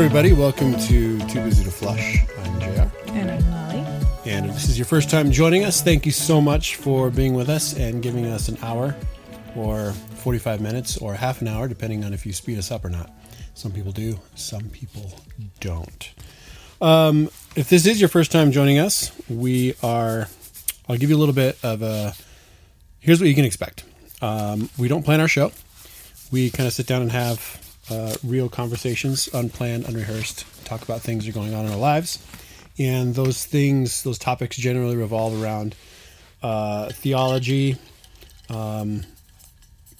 Everybody, welcome to Too Busy to Flush. I'm JR. And I'm Molly. And if this is your first time joining us, thank you so much for being with us and giving us an hour or 45 minutes or half an hour, depending on if you speed us up or not. Some people do, some people don't. Um, if this is your first time joining us, we are, I'll give you a little bit of a, here's what you can expect. Um, we don't plan our show. We kind of sit down and have uh, real conversations, unplanned, unrehearsed, talk about things that are going on in our lives. And those things, those topics generally revolve around uh, theology, um,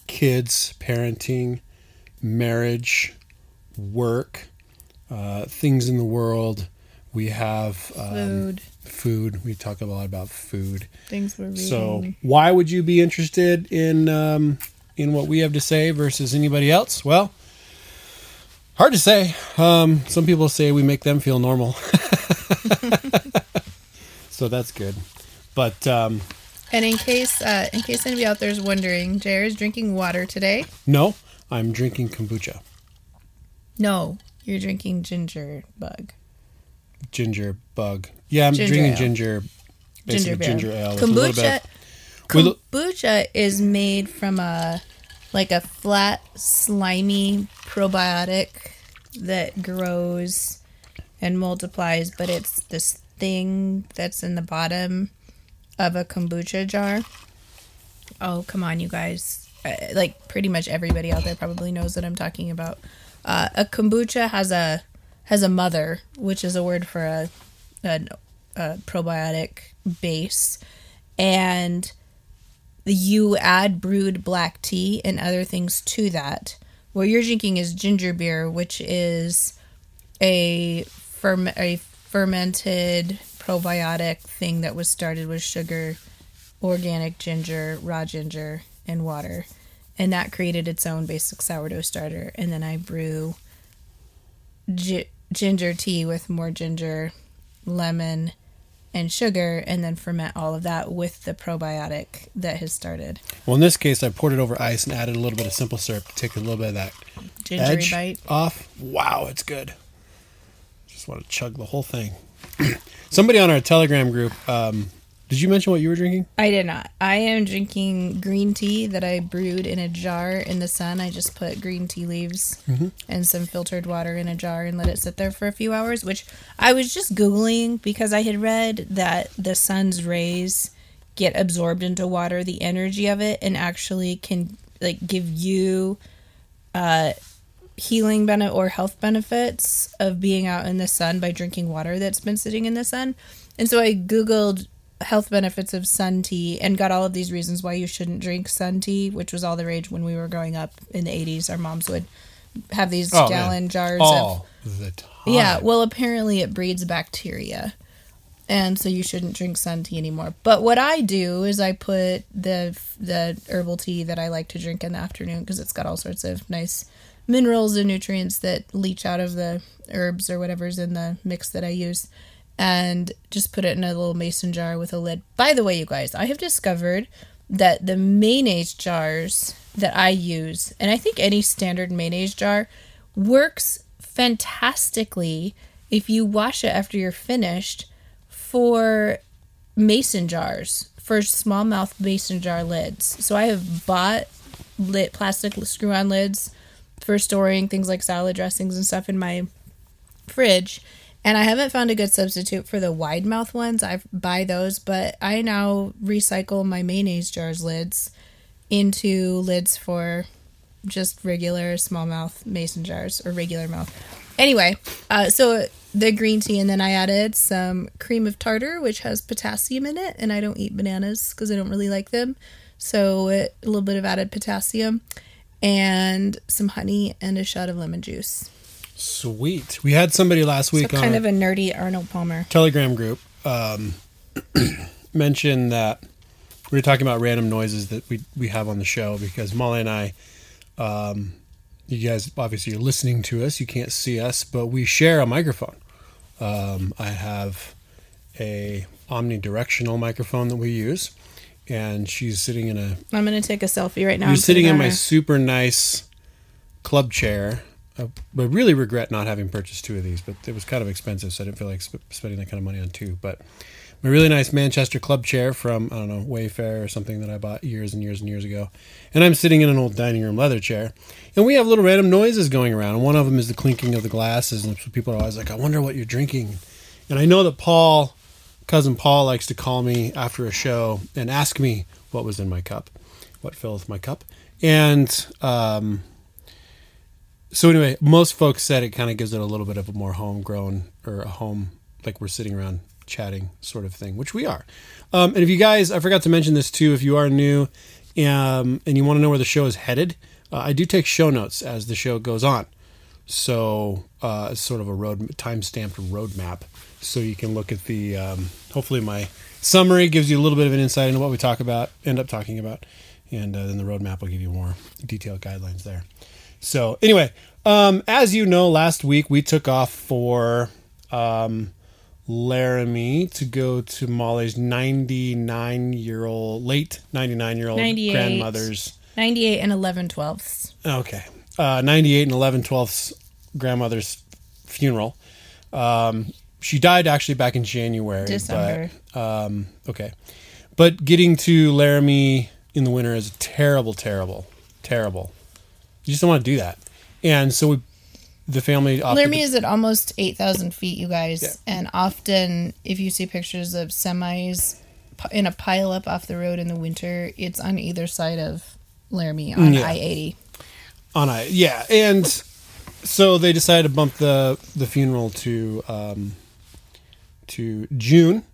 kids, parenting, marriage, work, uh, things in the world. We have um, Food. Food. We talk a lot about food. Things we're reading. So, why would you be interested in um, in what we have to say versus anybody else? Well, hard to say. Um, some people say we make them feel normal, so that's good. But um, and in case uh, in case anybody out there is wondering, Jared is drinking water today. no, I'm drinking kombucha, No, you're drinking ginger bug. ginger bug. Yeah, I'm Ginger drinking ale. ginger, Ginger, ginger, ale. with a little bit Kombucha. of- Kombucha is made from a like a flat, slimy probiotic that grows and multiplies, but it's this thing that's in the bottom of a kombucha jar. Oh, come on, you guys. Uh, like, pretty much everybody out there probably knows what I'm talking about. Uh, a kombucha has a has a mother, which is a word for a, a, a probiotic base, and you add brewed black tea and other things to that. What you're drinking is ginger beer, which is a ferm- a fermented probiotic thing that was started with sugar, organic ginger, raw ginger, and water. And that created its own basic sourdough starter. And then I brew gi- ginger tea with more ginger, lemon, and sugar, and then ferment all of that with the probiotic that has started. well, in this case, I poured it over ice and added a little bit of simple syrup to take a little bit of that Gingery edge bite. off. Wow, it's good. Just want to chug the whole thing. Somebody on our Telegram group, um, did you mention what you were drinking? I did not. I am drinking green tea that I brewed in a jar in the sun. I just put green tea leaves and some filtered water in a jar and let it sit there for a few hours, which I was just Googling because I had read that the sun's rays get absorbed into water, the energy of it, and actually can like give you uh, healing benefit or health benefits of being out in the sun by drinking water that's been sitting in the sun. And so I googled health benefits of sun tea and got all of these reasons why you shouldn't drink sun tea, which was all the rage when we were growing up in the 80s. Our moms would have these Oh, gallon man. jars of the time. yeah, well, apparently it breeds bacteria. And so you shouldn't drink sun tea anymore. But what I do is I put the the herbal tea that I like to drink in the afternoon because it's got all sorts of nice minerals and nutrients that leach out of the herbs or whatever's in the mix that I use and just put it in a little mason jar with a lid. By the way, you guys, I have discovered that the mayonnaise jars that I use, and I think any standard mayonnaise jar, works fantastically if you wash it after you're finished for mason jars, for small mouth mason jar lids. So I have bought lit plastic screw on lids for storing things like salad dressings and stuff in my fridge and I haven't found a good substitute for the wide mouth ones. I buy those, but I now recycle my mayonnaise jars lids into lids for just regular small mouth mason jars or regular mouth. Anyway, uh, so the green tea, and then I added some cream of tartar, which has potassium in it, and I don't eat bananas because I don't really like them. So it, a little bit of added potassium, and some honey and a shot of lemon juice. Sweet. We had somebody last week on kind of a nerdy Arnold Palmer. Telegram group um, mention that we were talking about random noises that we, we have on the show because Molly and I, um, you guys obviously are listening to us. You can't see us, but we share a microphone. Um, I have a omnidirectional microphone that we use, and she's sitting in a I'm gonna take a selfie right now. You're sitting in my super nice club chair I, I really regret not having purchased two of these, but it was kind of expensive, so I didn't feel like sp- spending that kind of money on two. But my really nice Manchester club chair from I don't know Wayfair or something that I bought years and years and years ago, and I'm sitting in an old dining room leather chair, and we have little random noises going around, and one of them is the clinking of the glasses, and people are always like, "I wonder what you're drinking," and I know that Paul, cousin Paul, likes to call me after a show and ask me what was in my cup, what filleth my cup, and um, so anyway, most folks said it kind of gives it a little bit of a more homegrown or a home, like we're sitting around chatting sort of thing, which we are. Um, and if you guys, I forgot to mention this too, if you are new um, and you want to know where the show is headed, uh, I do take show notes as the show goes on. So uh, sort of a road time stamped roadmap, so you can look at the. Um, hopefully, my summary gives you a little bit of an insight into what we talk about, end up talking about, and uh, then the roadmap will give you more detailed guidelines there. So anyway, um, as you know, last week we took off for um, Laramie to go to Molly's 99 year old, late 99 year old grandmother's. 98 and 11 twelfths. Okay. Uh, 98 and 11 twelfths grandmother's funeral. Um, she died actually back in January. December. But, um, okay. But getting to Laramie in the winter is terrible, terrible, terrible. You just don't want to do that. And so we, the family. Laramie is at almost 8,000 feet, you guys. Yeah. And often, if you see pictures of semis in a pile up off the road in the winter, it's on either side of Laramie on Yeah. I 80. on I yeah, and so they decided to bump the the funeral to um, to June,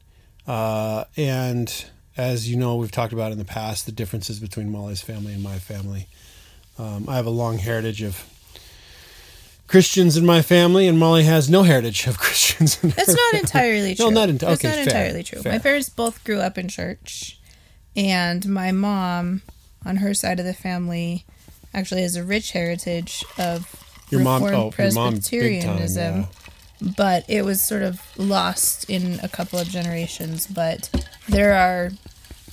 uh, and as you know, we've talked about in the past the differences between Molly's family and my family. Um, I have a long heritage of Christians in my family, and Molly has no heritage of Christians. In That's not family. entirely true. No, not enti- That's okay, not fair, entirely true. fair. My parents both grew up in church, and my mom, on her side of the family, actually has a rich heritage of Your mom, Reformed oh, your mom, time. Presbyterianism. Yeah. but it was sort of lost in a couple of generations. But there are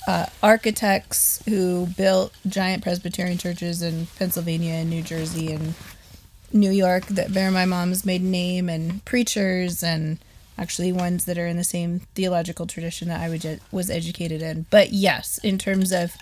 uh, architects who built giant Presbyterian churches in Pennsylvania and New Jersey and New York that bear my mom's maiden name, and preachers, and actually ones that are in the same theological tradition that I would was educated in. But yes, in terms of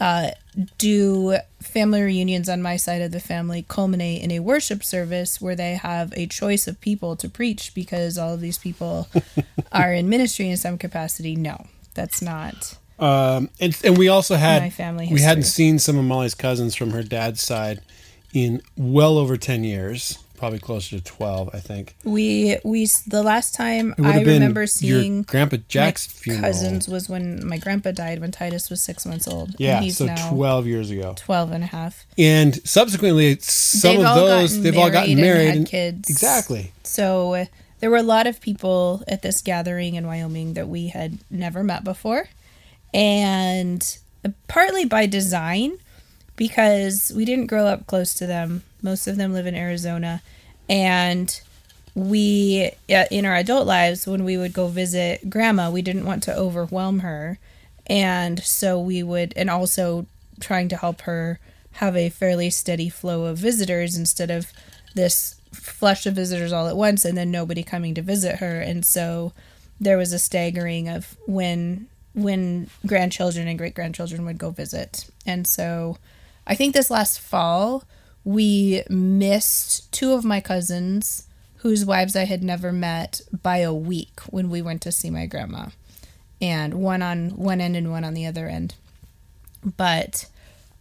uh, do family reunions on my side of the family culminate in a worship service where they have a choice of people to preach because all of these people are in ministry in some capacity? No, that's not. Um, and and we also had My family we hadn't seen some of Molly's cousins from her dad's side in well over ten years, probably closer to twelve, I think. We we the last time I remember seeing grandpa Jack's funeral. cousins was when my grandpa died when Titus was six months old. yeah, he's so twelve years ago, 12 and a half. and subsequently some They've of those they've all gotten married and had and- kids. Exactly. So uh, there were a lot of people at this gathering in Wyoming that we had never met before. And partly by design, because we didn't grow up close to them. Most of them live in Arizona. And we, uh, in our adult lives, when we would go visit grandma, we didn't want to overwhelm her. And so we would, and also trying to help her have a fairly steady flow of visitors instead of this flush of visitors all at once and then nobody coming to visit her. And so there was a staggering of when when grandchildren and great grandchildren would go visit. And so I think this last fall we missed two of my cousins whose wives I had never met by a week when we went to see my grandma. And one on one end and one on the other end. But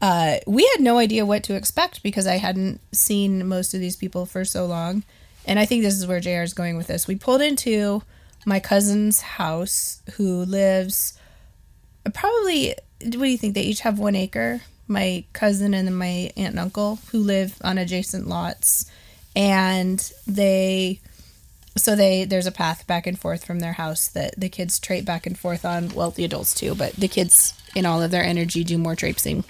uh, we had no idea what to expect because I hadn't seen most of these people for so long. And I think this is where JR is going with this. We pulled into my cousin's house who lives probably, what do you think? They each have one acre. My cousin and my aunt and uncle who live on adjacent lots. And they so they there's a path back and forth from their house that the kids trade back and forth on well the adults too but the kids in all of their energy do more traipsing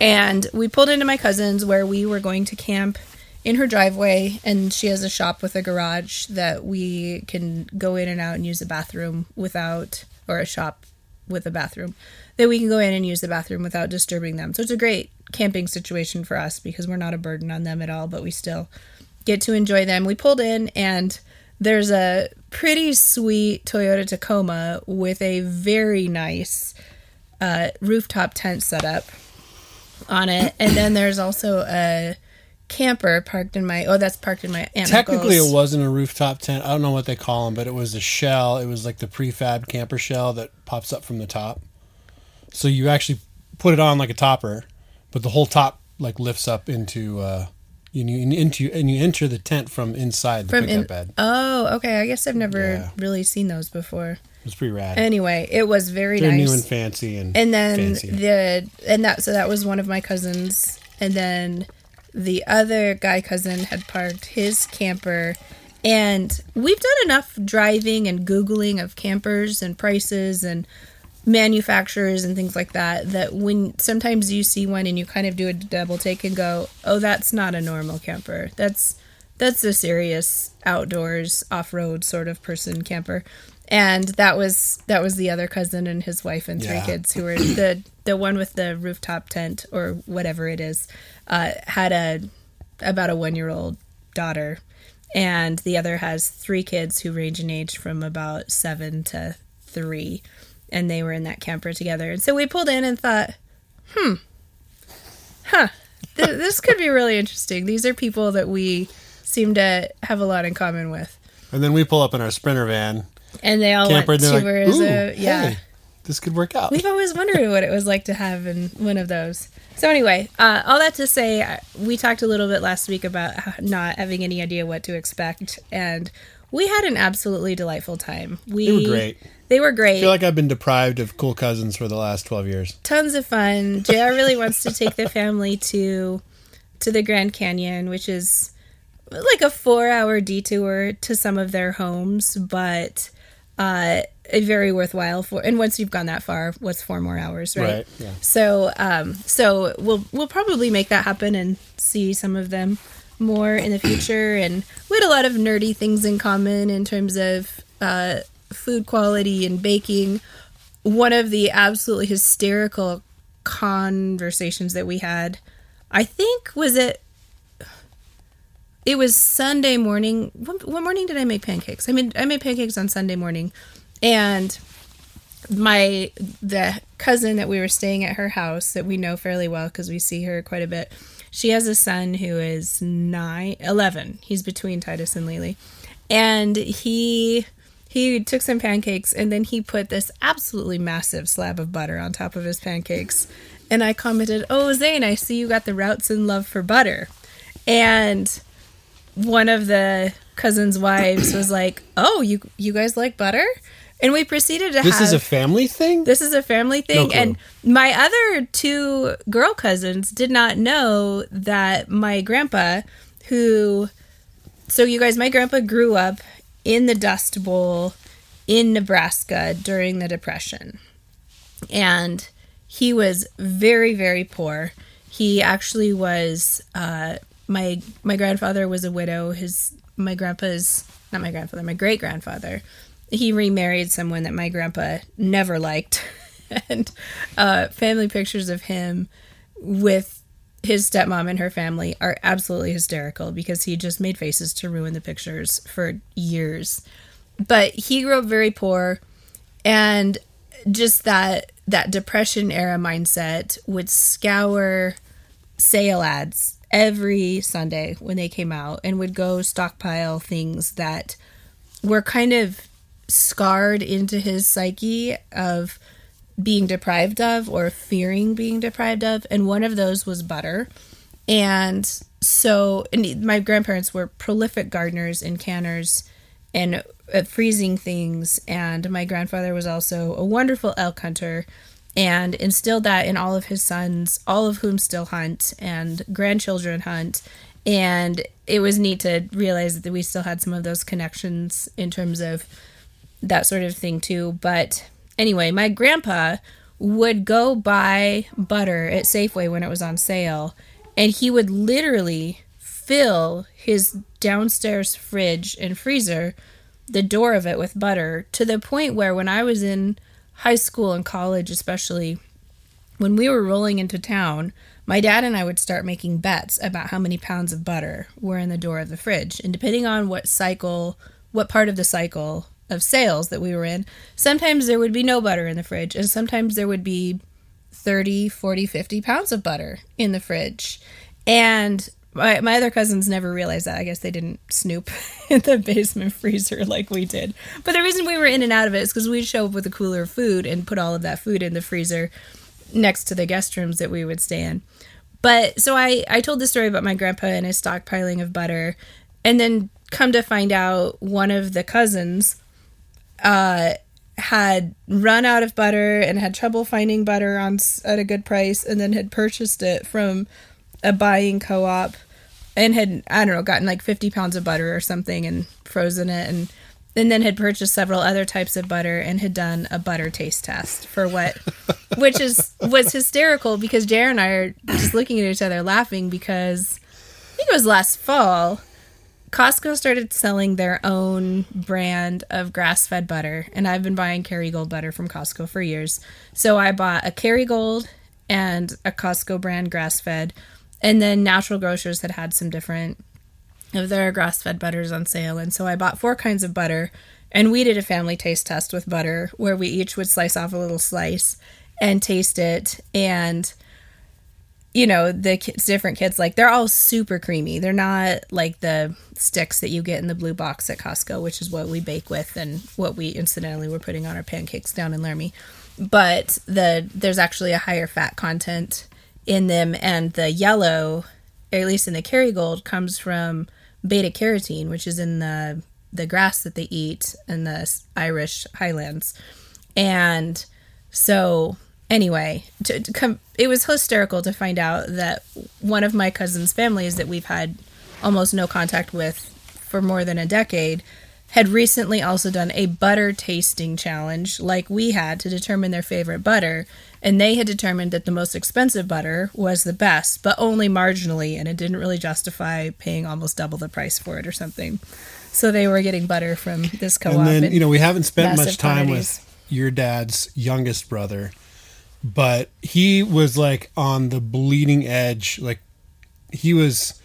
and we pulled into my cousin's where we were going to camp in her driveway and she has a shop with a garage that we can go in and out and use the bathroom without or a shop with a bathroom that we can go in and use the bathroom without disturbing them so it's a great camping situation for us because we're not a burden on them at all but we still get to enjoy them. We pulled in and there's a pretty sweet Toyota Tacoma with a very nice uh, rooftop tent set up on it, and then there's also a camper parked in my oh that's parked in my aunt Technically, it wasn't a rooftop tent. I don't know what they call them, but it was a shell. It was like the prefab camper shell that pops up from the top. So you actually put it on like a topper, but the whole top like lifts up into uh, you, you into and you enter the tent from inside the from pickup in, bed. oh okay I guess I've never Yeah. really seen those before. It was pretty rad. Anyway, it was very They're nice. new and fancy and and then fancy. the and that so that was one of my cousins and then the other guy cousin had parked his camper. And we've done enough driving and googling of campers and prices and manufacturers and things like that that when sometimes you see one and you kind of do a double take and go oh that's not a normal camper. That's that's a serious outdoors off-road sort of person camper. And that was that was the other cousin and his wife and three Yeah. kids who were the the one with the rooftop tent or whatever it is uh, had a about a one year old daughter. And the other has three kids who range in age from about seven to three. And they were in that camper together. And so we pulled in and thought hmm huh th- this could be really interesting. These are people that we seem to have a lot in common with. And then we pull up in our sprinter van. And they all camper went to like, as a yeah. hey, this could work out. We've always wondered what it was like to have in one of those. So anyway, uh, all that to say, uh, we talked a little bit last week about not having any idea what to expect, and we had an absolutely delightful time. We They were great. They were great. I feel like I've been deprived of cool cousins for the last twelve years. Tons of fun. JR really wants to take the family to to the Grand Canyon, which is like a four hour detour to some of their homes, but uh, a very worthwhile for. And once you've gone that far, what's four more hours, right? Right, yeah. So, um, so we'll we'll probably make that happen and see some of them more in the future. And we had a lot of nerdy things in common in terms of uh, food quality and baking. One of the absolutely hysterical conversations that we had, I think, was it. It was Sunday morning. What, what morning did I make pancakes? I made I made pancakes on Sunday morning, and my the cousin that we were staying at her house that we know fairly well because we see her quite a bit she has a son who is nine, 11 he's between titus and lily. And he he took some pancakes and then he put this absolutely massive slab of butter on top of his pancakes. And i commented oh zane i see you got the routes and love for butter. And one of the cousins wives was like oh you you guys like butter and we proceeded to This have is a family thing. this is a family thing clue. and my other two girl cousins did not know that my grandpa who so you guys my grandpa grew up in the dust bowl in nebraska during the depression and he was very very poor he actually was uh my my grandfather was a widow. His my grandpa's not my grandfather my great grandfather he remarried someone that my grandpa never liked. And uh family pictures of him with his stepmom and her family are absolutely hysterical because he just made faces to ruin the pictures for years. But he grew up very poor and just that that depression era mindset would scour sale ads every Sunday when they came out and would go stockpile things that were kind of scarred into his psyche of being deprived of or fearing being deprived of. And one of those was butter. And so and my grandparents were prolific gardeners and canners and uh, freezing things. And my grandfather was also a wonderful elk hunter and instilled that in all of his sons all of whom still hunt and grandchildren hunt and it was neat to realize that we still had some of those connections in terms of that sort of thing too. But anyway, my grandpa would go buy butter at Safeway when it was on sale, and he would literally fill his downstairs fridge and freezer, the door of it with butter, to the point where when I was in high school and college, especially, when we were rolling into town, my dad and I would start making bets about how many pounds of butter were in the door of the fridge. And depending on what cycle, what part of the cycle of sales that we were in, sometimes there would be no butter in the fridge, and sometimes there would be 30, 40, 50 pounds of butter in the fridge. And my, my other cousins never realized that. I guess they didn't snoop in the basement freezer like we did. But the reason we were in and out of it is because we'd show up with a cooler of food and put all of that food in the freezer next to the guest rooms that we would stay in. But so I, I told the story about my grandpa and his stockpiling of butter. And then come to find out, one of the cousins uh, had run out of butter and had trouble finding butter on at a good price and then had purchased it from a buying co-op and had I don't know gotten like 50 pounds of butter or something and frozen it and and then had purchased several other types of butter and had done a butter taste test for what which is was hysterical because Jared and I are just looking at each other laughing because I think it was last fall Costco started selling their own brand of grass-fed butter and I've been buying Kerrygold butter from Costco for years. So I bought a Kerrygold and a Costco brand grass-fed and then Natural Grocers had had some different of their grass fed butters on sale. And so I bought four kinds of butter. And we did a family taste test with butter where we each would slice off a little slice and taste it. And, you know, the kids, different kids, like they're all super creamy. They're not like the sticks that you get in the blue box at Costco, which is what we bake with and what we incidentally were putting on our pancakes down in Laramie. But the there's actually a higher fat content in them, and the yellow, at least in the Kerrygold, comes from beta carotene, which is in the the grass that they eat in the Irish Highlands. And so, anyway, to, to come, it was hysterical to find out that one of my cousin's families that we've had almost no contact with for more than a decade had recently also done a butter tasting challenge like we had to determine their favorite butter and they had determined that the most expensive butter was the best but only marginally and it didn't really justify paying almost double the price for it or something so they were getting butter from this co-op and then you know we haven't spent much time quantities. with your dad's youngest brother but he was like on the bleeding edge like he was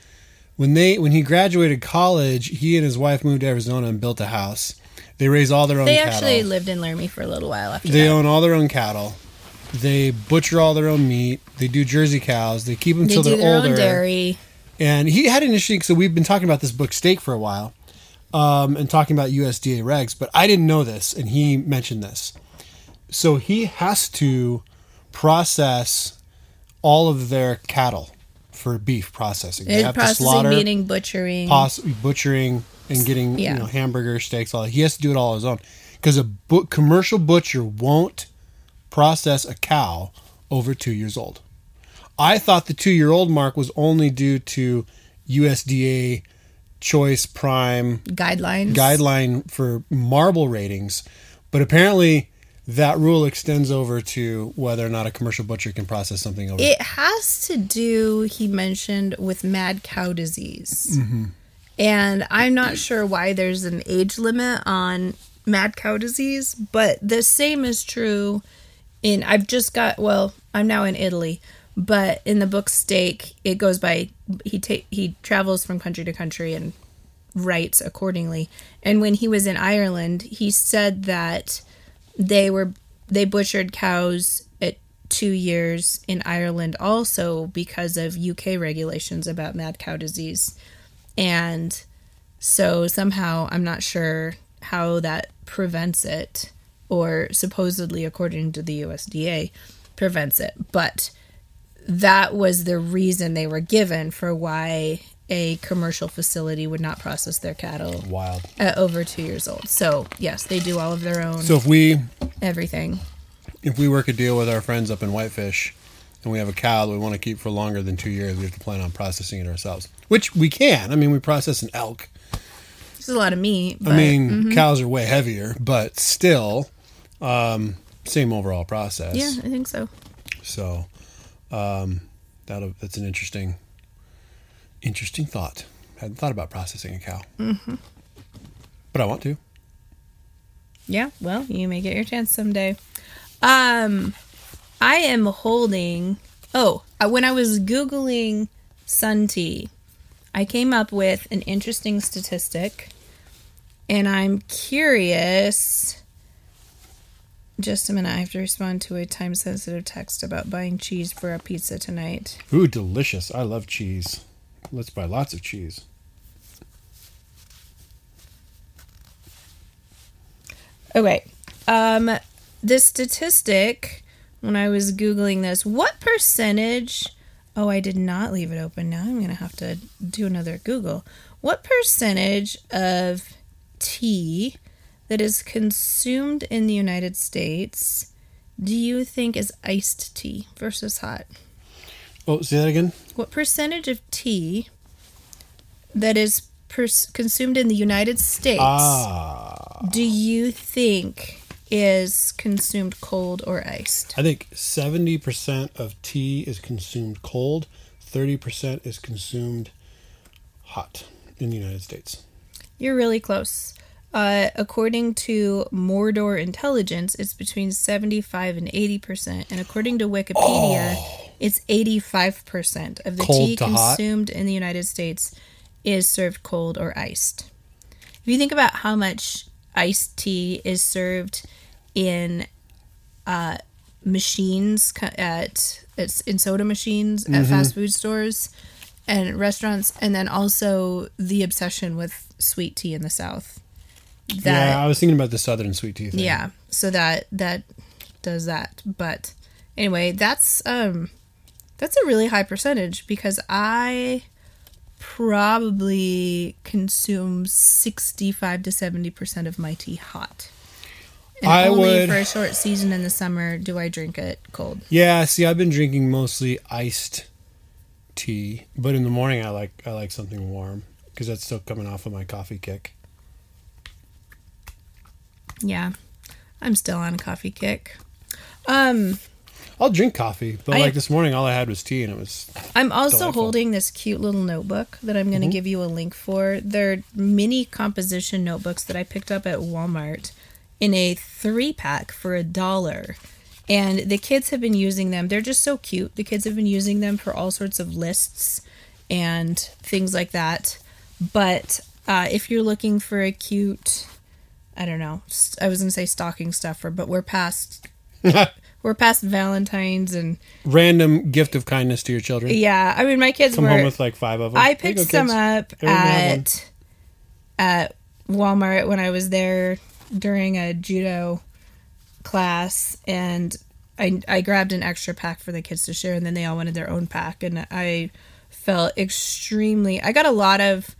when they when he graduated college he and his wife moved to arizona and built a house. They raise all their own they cattle. actually lived in Laramie for a little while after they that. own all their own cattle. They butcher all their own meat. They do jersey cows. They keep them they till they're their older. own dairy. And he had an interesting. So we've been talking about this book steak for a while, um, and talking about USDA regs, but I didn't know this, and he mentioned this. So he has to process all of their cattle for beef processing. They have to processing slaughter, meaning butchering pos- butchering, and getting Yeah. you know hamburger steaks. All that. he has to do it all on his own because a bu- commercial butcher won't process a cow over two years old. I thought the two year old mark was only due to USDA choice prime guidelines guideline for marble ratings, but apparently that rule extends over to whether or not a commercial butcher can process something over. It has to do, he mentioned, with mad cow disease. Mm-hmm. And I'm not sure why there's an age limit on mad cow disease, but the same is true in, I've just got, well, I'm now in Italy, but in the book Steak, it goes by, he, ta- he travels from country to country and writes accordingly. And when he was in Ireland, he said that they were they butchered cows at two years in Ireland also because of UK regulations about mad cow disease. And so somehow I'm not sure how that prevents it, or supposedly according to the USDA prevents it. But that was the reason they were given for why a commercial facility would not process their cattle Wild. at over two years old. So yes, they do all of their own So if we everything. if we work a deal with our friends up in Whitefish and we have a cow that we want to keep for longer than two years, we have to plan on processing it ourselves. Which we can. I mean, we process an elk. This is a lot of meat. But I mean, cows are way heavier, but still, um, same overall process. yeah, I think so. So, um, that that's an interesting, interesting thought. Hadn't thought about processing a cow, mm-hmm. but I want to. Yeah, well, you may get your chance someday. Um, I am holding. Oh, uh, when I was Googling sun tea, I came up with an interesting statistic. And I'm curious. Just a minute. I have to respond to a time sensitive text about buying cheese for a pizza tonight. Ooh, delicious. I love cheese. Let's buy lots of cheese. Okay. Um, the statistic when I was googling this, what percentage? Oh, I did not leave it open. Now I'm gonna have to do another Google. What percentage of tea that is consumed in the United States do you think is iced tea versus hot? Oh, say that again. What percentage of tea that is pers- consumed in the United States Ah, do you think is consumed cold or iced? I think seventy percent of tea is consumed cold. Thirty percent is consumed hot in the United States. You're really close. Uh, according to Mordor Intelligence, it's between 75 and 80%. And according to Wikipedia, it's 85% of the Cold tea to hot? consumed in the United States is served cold or iced. If you think about how much iced tea is served in uh, machines at, at in soda machines at Mm-hmm. fast food stores and restaurants, and then also the obsession with sweet tea in the South. That yeah, I was thinking about the southern sweet tea thing. yeah, so that that does that. But anyway, that's um that's a really high percentage because I probably consume 65 to 70% of my tea hot. And I only would- for a short season in the summer do I drink it cold. Yeah, see, I've been drinking mostly iced tea, but in the morning I like I like something warm because that's still coming off of my coffee kick. Yeah. I'm still on a coffee kick. Um I'll drink coffee, but I- like this morning, all I had was tea, and it was I'm also Delightful. holding this cute little notebook that I'm going to give you a link for. They're mini composition notebooks that I picked up at Walmart in a three pack for a dollar. And the kids have been using them. They're just so cute. The kids have been using them for all sorts of lists and things like that. But uh, if you're looking for a cute, I don't know, I was going to say stocking stuffer, but we're past. We're past Valentine's and random gift of kindness to your children. yeah, I mean my kids Come were home with like five of them. I picked some kids. up Everyone at at Walmart when I was there during a judo class, and I I grabbed an extra pack for the kids to share, and then they all wanted their own pack, and I felt extremely. I got a lot of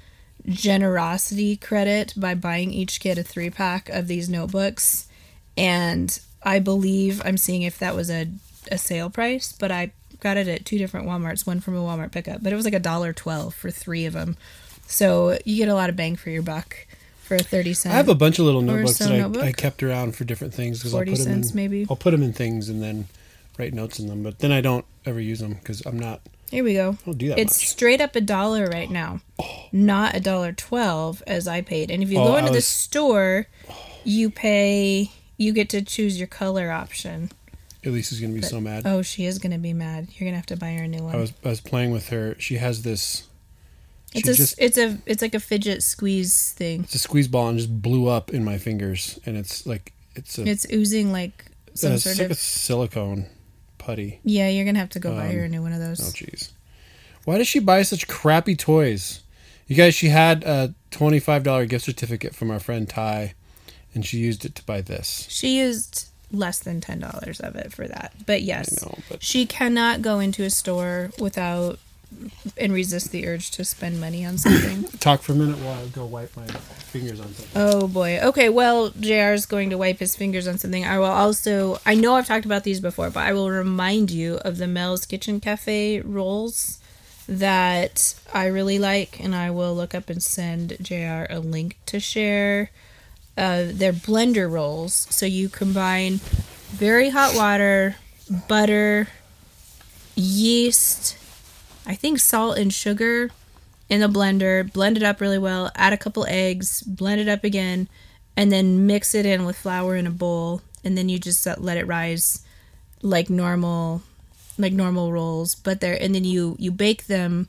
generosity credit by buying each kid a three pack of these notebooks, and I believe I'm seeing if that was a a sale price, but I got it at two different WalMarts, one from a Walmart pickup, but it was like a dollar twelve for three of them. So you get a lot of bang for your buck for a thirty cent. I have a bunch of little notebooks that I, notebook? I kept around for different things because I'll 40 put them cents in, maybe? I'll put them in things and then write notes in them, but then I don't ever use them because I'm not. Here we go. I don't do that It's much. straight up a dollar right now, not a dollar twelve as I paid. And if you Oh, go into the store, you pay. You get to choose your color option. Elese is gonna be so mad. Oh, she is gonna be mad. You're gonna have to buy her a new one. I was I was playing with her. She has this. She it's a. just it's a. It's like a fidget squeeze thing. it's a squeeze ball and just blew up in my fingers, and it's like it's a It's oozing like some uh, sort like of. a silicone putty. Yeah, you're gonna have to go buy Um, her a new one of those. Oh jeez, why does she buy such crappy toys? You guys, she had a twenty five dollar gift certificate from our friend Ty, and she used it to buy this. She used less than ten dollars of it for that. But yes, know, but she cannot go into a store without and resist the urge to spend money on something. talk for a minute while I go wipe my fingers on something. oh boy. Okay, well, JR is going to wipe his fingers on something. I will also I know I've talked about these before, but I will remind you of the Mel's Kitchen Cafe rolls that I really like and I will look up and send JR a link to share. Uh, they're blender rolls, so you combine very hot water, butter, yeast, I think salt and sugar in the blender, blend it up really well, add a couple eggs, blend it up again, and then mix it in with flour in a bowl, and then you just let it rise like normal like normal rolls, but they're and then you you bake them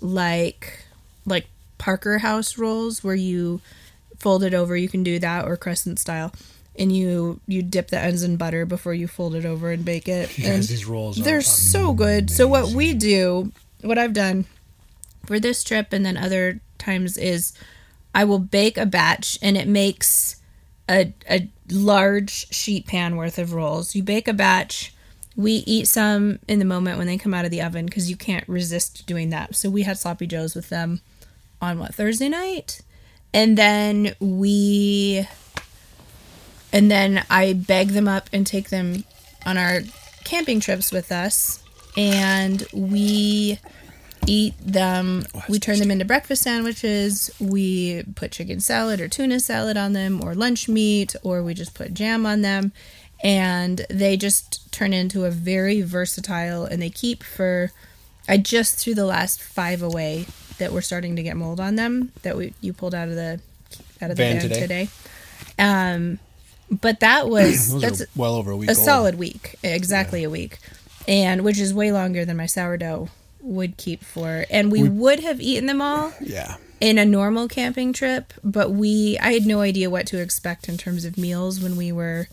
like like Parker House rolls where you fold it over. You can do that or crescent style. And you you dip the ends in butter before you fold it over and bake it. And guys, these rolls they're are so good. So what we do, what I've done for this trip and then other times is I will bake a batch and it makes a a large sheet pan worth of rolls. You bake a batch. We eat some in the moment when they come out of the oven because you can't resist doing that. So we had sloppy joes with them on what Thursday night, and then we, and then I bag them up and take them on our camping trips with us, and we eat them. Oh, we turn them into breakfast sandwiches. We put chicken salad or tuna salad on them, or lunch meat, or we just put jam on them. And they just turn into a very versatile, and they keep for. I just threw the last five away that were starting to get mold on them that we you pulled out of the out of the Van van, today. today. Um, but that was that's well over a week a old. solid week, exactly a week, and which is way longer than my sourdough would keep for. And we, would have eaten them all Yeah. in a normal camping trip, but we I had no idea what to expect in terms of meals when we were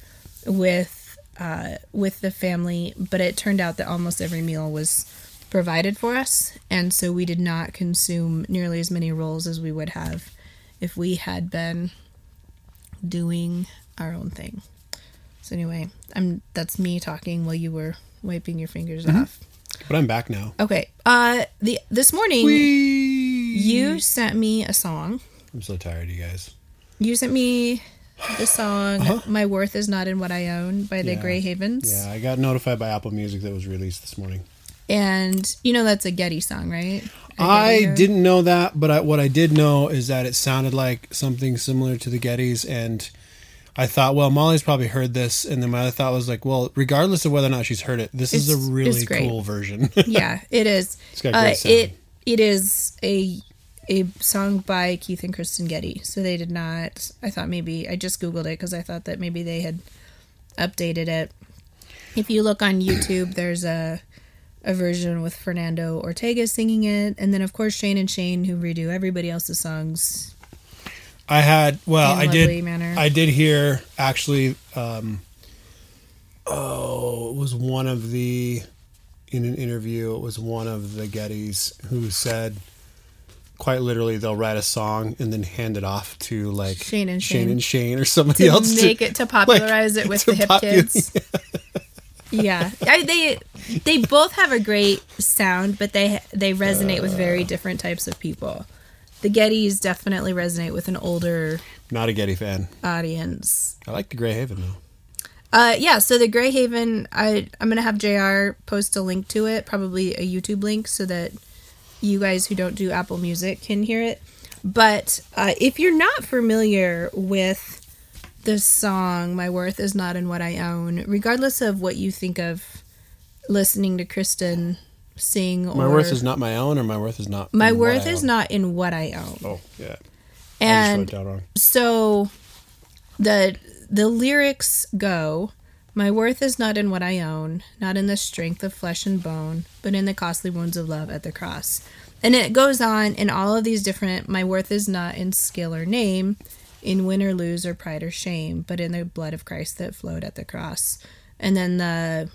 with uh, with the family. But it turned out that almost every meal was provided for us, and so we did not consume nearly as many rolls as we would have if we had been doing our own thing. So anyway, I'm that's me talking while you were wiping your fingers off. But I'm back now. Okay. Uh the this morning Whee! you sent me a song. I'm so tired, you guys. You sent me the song My Worth Is Not in What I Own by the Yeah. Gray Havens. Yeah, I got notified by Apple Music that was released this morning. And you know that's a Getty song, right? I didn't know that, but I, what I did know is that it sounded like something similar to the Gettys, and I thought, well, Molly's probably heard this, and then my other thought was like, well, regardless of whether or not she's heard it, this is a really cool version. yeah, it is. It's got great uh, sound. it it is a a song by Keith and Kristyn Getty. So they did not. I thought maybe I just googled it because I thought that maybe they had updated it. If you look on YouTube, there's a a version with Fernando Ortega singing it, and then of course Shane and Shane who redo everybody else's songs. I had, well, I did, manner. I did hear actually. Um, oh, it was one of the in an interview. It was one of the Gettys who said. Quite literally, they'll write a song and then hand it off to like Shane and Shane Shane. and Shane or somebody To else make it to popularize it with the hip popu- kids. yeah, I, they they both have a great sound, but they they resonate with very different types of people. The Gettys definitely resonate with an older Not a Getty fan. audience. I like the Gray Haven though. Uh, yeah, so the Gray Haven, I I'm gonna have Jr. post a link to it, probably a YouTube link, so that you guys who don't do Apple Music can hear it. But uh, if you're not familiar with the song "My Worth Is Not in What I Own," regardless of what you think of listening to Kristyn sing, or My worth is not my own, or my worth is not. my in what worth I is own? not in what I own. Oh yeah, and I just wrote down wrong. so the the lyrics go my worth is not in what i own not in the strength of flesh and bone but in the costly wounds of love at the cross and it goes on in all of these different my worth is not in skill or name in win or lose or pride or shame but in the blood of christ that flowed at the cross and then the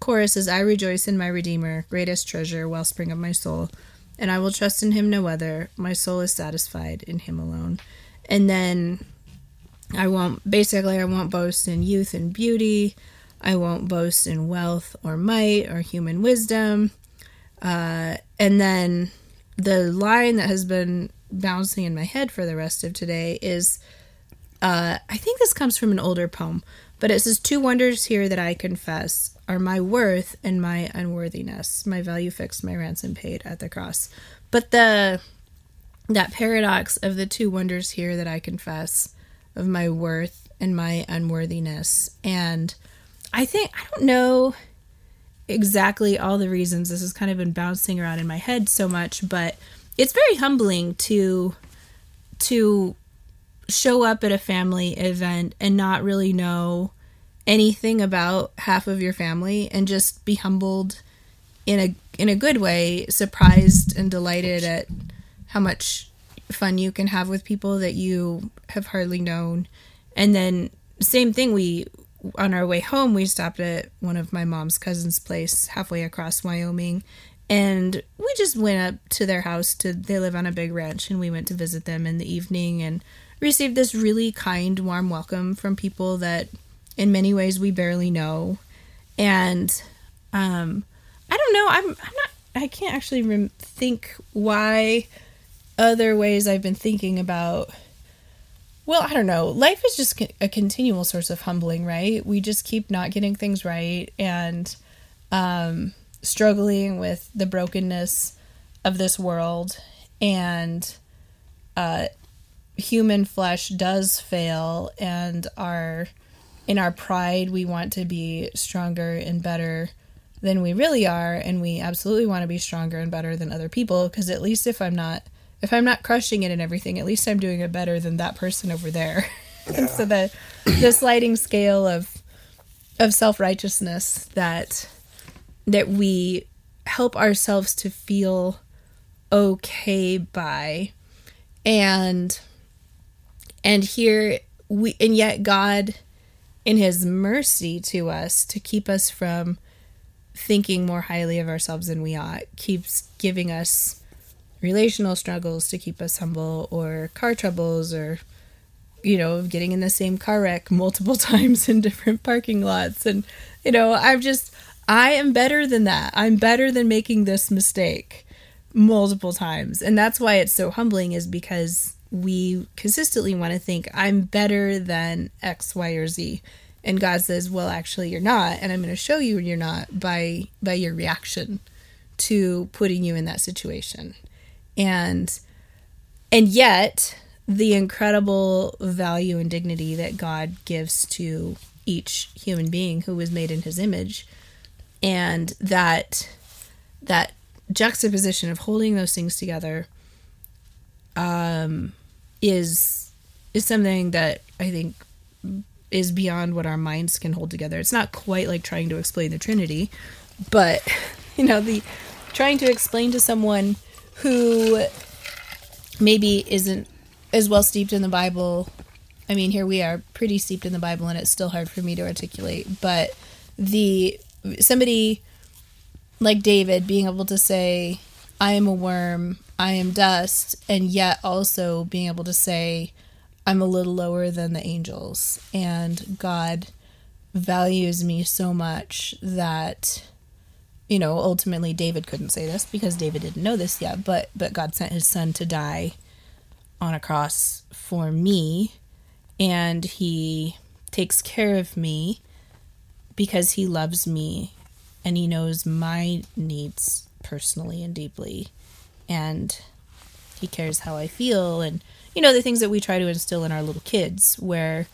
chorus is i rejoice in my redeemer greatest treasure wellspring of my soul and i will trust in him no other my soul is satisfied in him alone and then I won't basically I won't boast in youth and beauty. I won't boast in wealth or might or human wisdom. Uh, and then the line that has been bouncing in my head for the rest of today is uh, I think this comes from an older poem, but it says, Two wonders here that I confess are my worth and my unworthiness, my value fixed, my ransom paid at the cross. But the that paradox of the two wonders here that I confess of my worth and my unworthiness. And I think, I don't know exactly all the reasons this has kind of been bouncing around in my head so much, but it's very humbling to to show up at a family event and not really know anything about half of your family and just be humbled in a in a good way, surprised and delighted at how much fun you can have with people that you have hardly known. And then same thing we on our way home we stopped at one of my mom's cousin's place halfway across Wyoming and we just went up to their house to they live on a big ranch and we went to visit them in the evening and received this really kind warm welcome from people that in many ways we barely know. And um i don't know i'm i'm not i can't actually rem- think why other ways i've been thinking about well i don't know life is just a continual source of humbling right? We just keep not getting things right and um struggling with the brokenness of this world and uh, human flesh does fail and our in our pride we want to be stronger and better than we really are and we absolutely want to be stronger and better than other people because at least if i'm not if i'm not crushing it and everything at least i'm doing it better than that person over there yeah. and so the the sliding scale of of self-righteousness that that we help ourselves to feel okay by. And and here we and yet God in his mercy to us to keep us from thinking more highly of ourselves than we ought keeps giving us relational struggles to keep us humble or car troubles or you know getting in the same car wreck multiple times in different parking lots. And you know i've just I am better than that. I'm better than making this mistake multiple times. And that's why it's so humbling is because we consistently want to think I'm better than X, Y, or Z. And God says, "Well, actually you're not, and I'm going to show you you're not by by your reaction to putting you in that situation." And and yet, the incredible value and dignity that God gives to each human being who was made in his image and that that juxtaposition of holding those things together um, is is something that I think is beyond what our minds can hold together. It's not quite like trying to explain the Trinity, but you know, the trying to explain to someone who maybe isn't as well steeped in the Bible. I mean, here we are pretty steeped in the Bible and it's still hard for me to articulate, but the somebody like David being able to say, I am a worm, I am dust, and yet also being able to say, I'm a little lower than the angels, and God values me so much that you know ultimately David couldn't say this because David didn't know this yet but but God sent his son to die on a cross for me and he takes care of me because he loves me and he knows my needs personally and deeply. And he cares how I feel and you know the things that we try to instill in our little kids where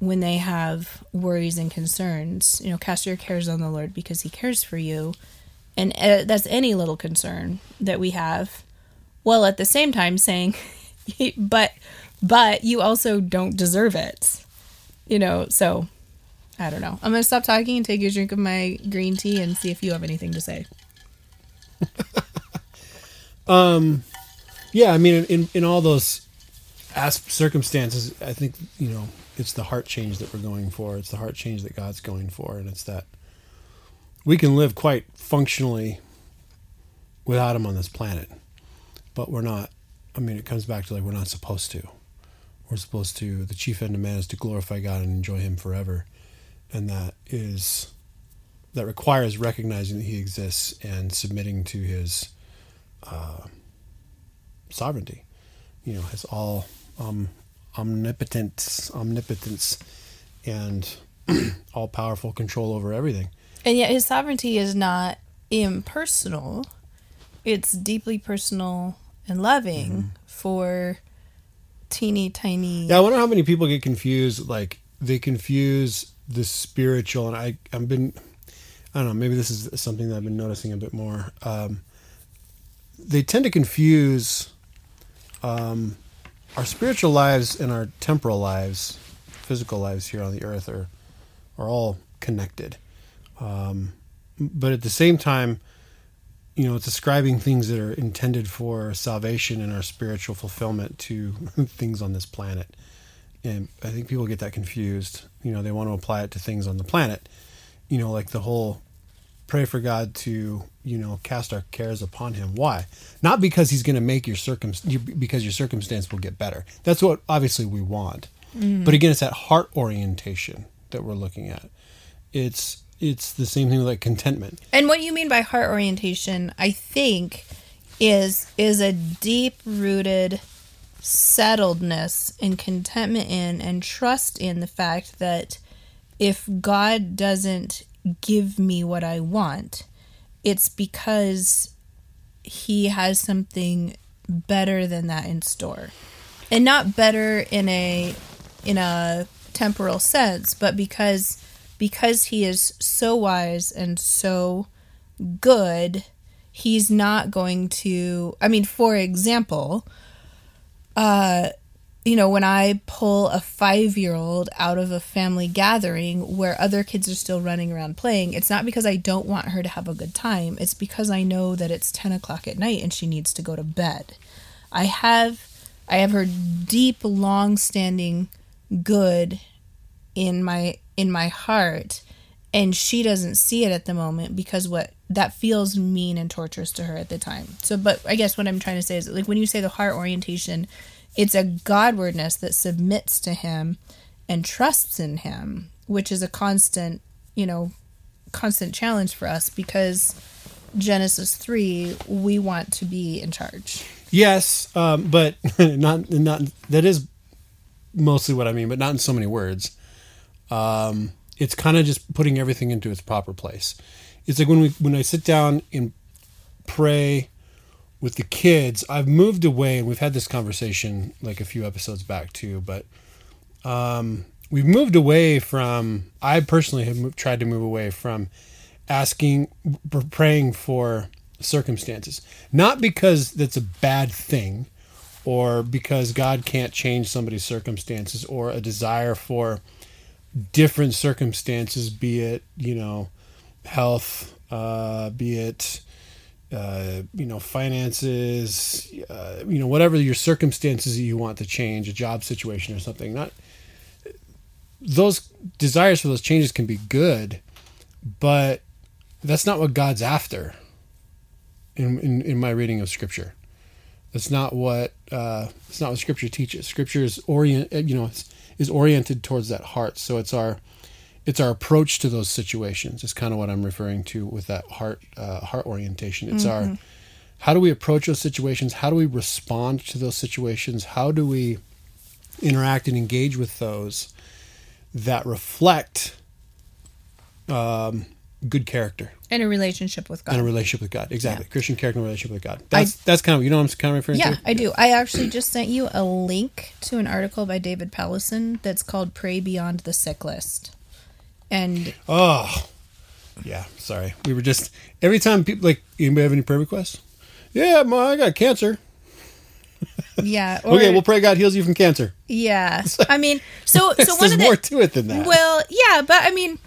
when they have worries and concerns you know cast your cares on the Lord because he cares for you. And uh, that's any little concern that we have while at the same time saying but but you also don't deserve it you know so I don't know. I'm gonna stop talking and take a drink of my green tea and see if you have anything to say. um, yeah. I mean, in in all those circumstances, I think you know it's the heart change that we're going for. It's the heart change that God's going for, and it's that we can live quite functionally without Him on this planet, but we're not. I mean, it comes back to like we're not supposed to. We're supposed to. The chief end of man is to glorify God and enjoy Him forever and that is that requires recognizing that he exists and submitting to his uh, sovereignty. You know, his all um, omnipotence, omnipotence, and all powerful control over everything. And yet, his sovereignty is not impersonal; it's deeply personal and loving mm-hmm. for teeny tiny. Yeah, I wonder how many people get confused. Like they confuse the spiritual, and I I've been I don't know maybe this is something that I've been noticing a bit more. Um, they tend to confuse um, our spiritual lives and our temporal lives, physical lives here on the earth are are all connected. Um, but at the same time, you know, it's ascribing things that are intended for salvation and our spiritual fulfillment to things on this planet. And I think people get that confused. You know, they want to apply it to things on the planet. You know, like the whole pray for God to, you know, cast our cares upon him. Why? Not because he's going to make your circum because your circumstance will get better. That's what obviously we want. Mm. But again, it's that heart orientation that we're looking at. It's it's the same thing with like contentment. And what you mean by heart orientation, I think, is is a deep rooted settledness and contentment in and trust in the fact that if God doesn't give me what I want, it's because he has something better than that in store. And not better in a in a temporal sense, but because because he is so wise and so good, he's not going to I mean, for example, uh you know, when I pull a five year old out of a family gathering where other kids are still running around playing, it's not because I don't want her to have a good time. It's because I know that it's 10 o'clock at night and she needs to go to bed. I have. I have her deep, long standing good in my in my heart and she doesn't see it at the moment because what that feels mean and torturous to her at the time. So but I guess what I'm trying to say is like when you say the heart orientation it's a Godwardness that submits to Him and trusts in Him, which is a constant, you know, constant challenge for us because Genesis 3, we want to be in charge. Yes, um, but not not that is mostly what I mean, but not in so many words. Um, it's kind of just putting everything into its proper place. It's like when we when I sit down and pray with the kids, I've moved away, and we've had this conversation like a few episodes back too. But um, we've moved away from. I personally have tried to move away from asking, praying for circumstances, not because that's a bad thing, or because God can't change somebody's circumstances, or a desire for different circumstances, be it you know, health, uh, be it uh, you know, finances, uh, you know, whatever your circumstances that you want to change, a job situation or something. Not those desires for those changes can be good, but that's not what God's after. In in, in my reading of Scripture, that's not what uh, it's not what Scripture teaches. Scripture is orient, you know, is oriented towards that heart. So it's our it's our approach to those situations is kind of what I'm referring to with that heart uh, heart orientation. It's mm-hmm. our how do we approach those situations? How do we respond to those situations? How do we interact and engage with those that reflect um, good character and a relationship with God and a relationship with God? Exactly, yeah. Christian character and relationship with God. That's I, that's kind of you know I'm kind of referring yeah, to. Yeah, I do. I actually just sent you a link to an article by David Powlison that's called "Pray Beyond the Sick List." And oh, yeah. Sorry, we were just every time people like anybody have any prayer requests? Yeah, ma, I got cancer. Yeah. Or, okay, we'll pray God heals you from cancer. Yeah. I mean, so so one there's of the, more to it than that. Well, yeah, but I mean,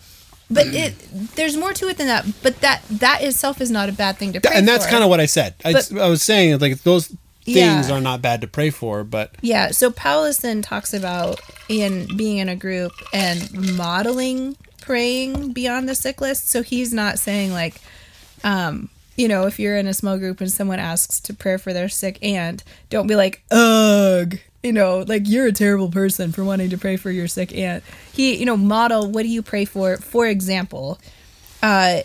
but it there's more to it than that. But that that itself is not a bad thing to pray for. and that's for. kind of what I said. But, I, I was saying like those things yeah. are not bad to pray for, but yeah. So Powlison talks about in being in a group and modeling praying beyond the sick list. So he's not saying like, um, you know, if you're in a small group and someone asks to pray for their sick aunt, don't be like, ugh, you know, like you're a terrible person for wanting to pray for your sick aunt. He, you know, model what do you pray for? For example, uh,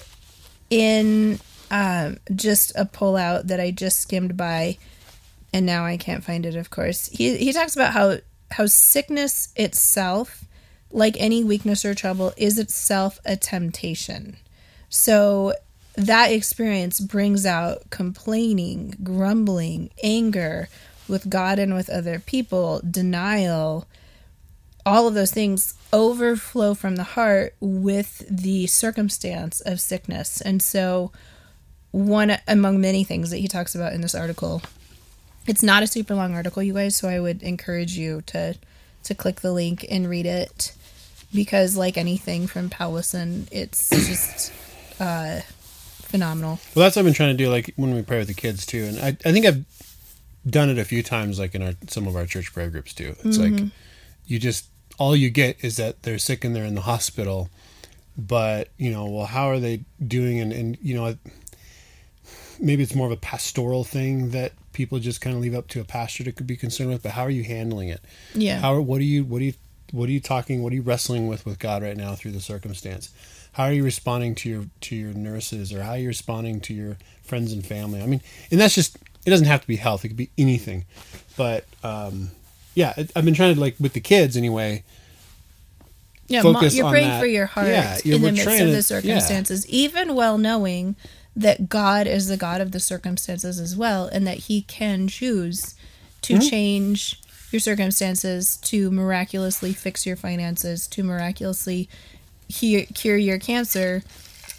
in um, just a pullout that I just skimmed by, and now I can't find it. Of course, he he talks about how how sickness itself like any weakness or trouble, is itself a temptation. So that experience brings out complaining, grumbling, anger with God and with other people, denial. All of those things overflow from the heart with the circumstance of sickness. And so, one among many things that he talks about in this article, it's not a super long article, you guys, so I would encourage you to to click the link and read it because like anything from Powlison, it's just uh, phenomenal. Well, that's what I've been trying to do, like when we pray with the kids too, and I, I think I've done it a few times, like in our some of our church prayer groups too. It's Mm-hmm. like you just all you get is that they're sick and they're in the hospital, but you know, well, how are they doing? And and you know, maybe it's more of a pastoral thing that people just kind of leave up to a pastor to be concerned with. But how are you handling it? Yeah. How what are you what are you what are you talking? What are you wrestling with with God right now through the circumstance? How are you responding to your to your nurses, or how are you responding to your friends and family? I mean, and that's just it doesn't have to be health; it could be anything. But um, yeah, it, I've been trying to like with the kids anyway. Yeah, mo- focus you're on praying that. for your heart Yeah, in the midst of the circumstances, even well knowing that God is the God of the circumstances as well, and that He can choose to Mm-hmm. change your circumstances, to miraculously fix your finances, to miraculously he- cure your cancer.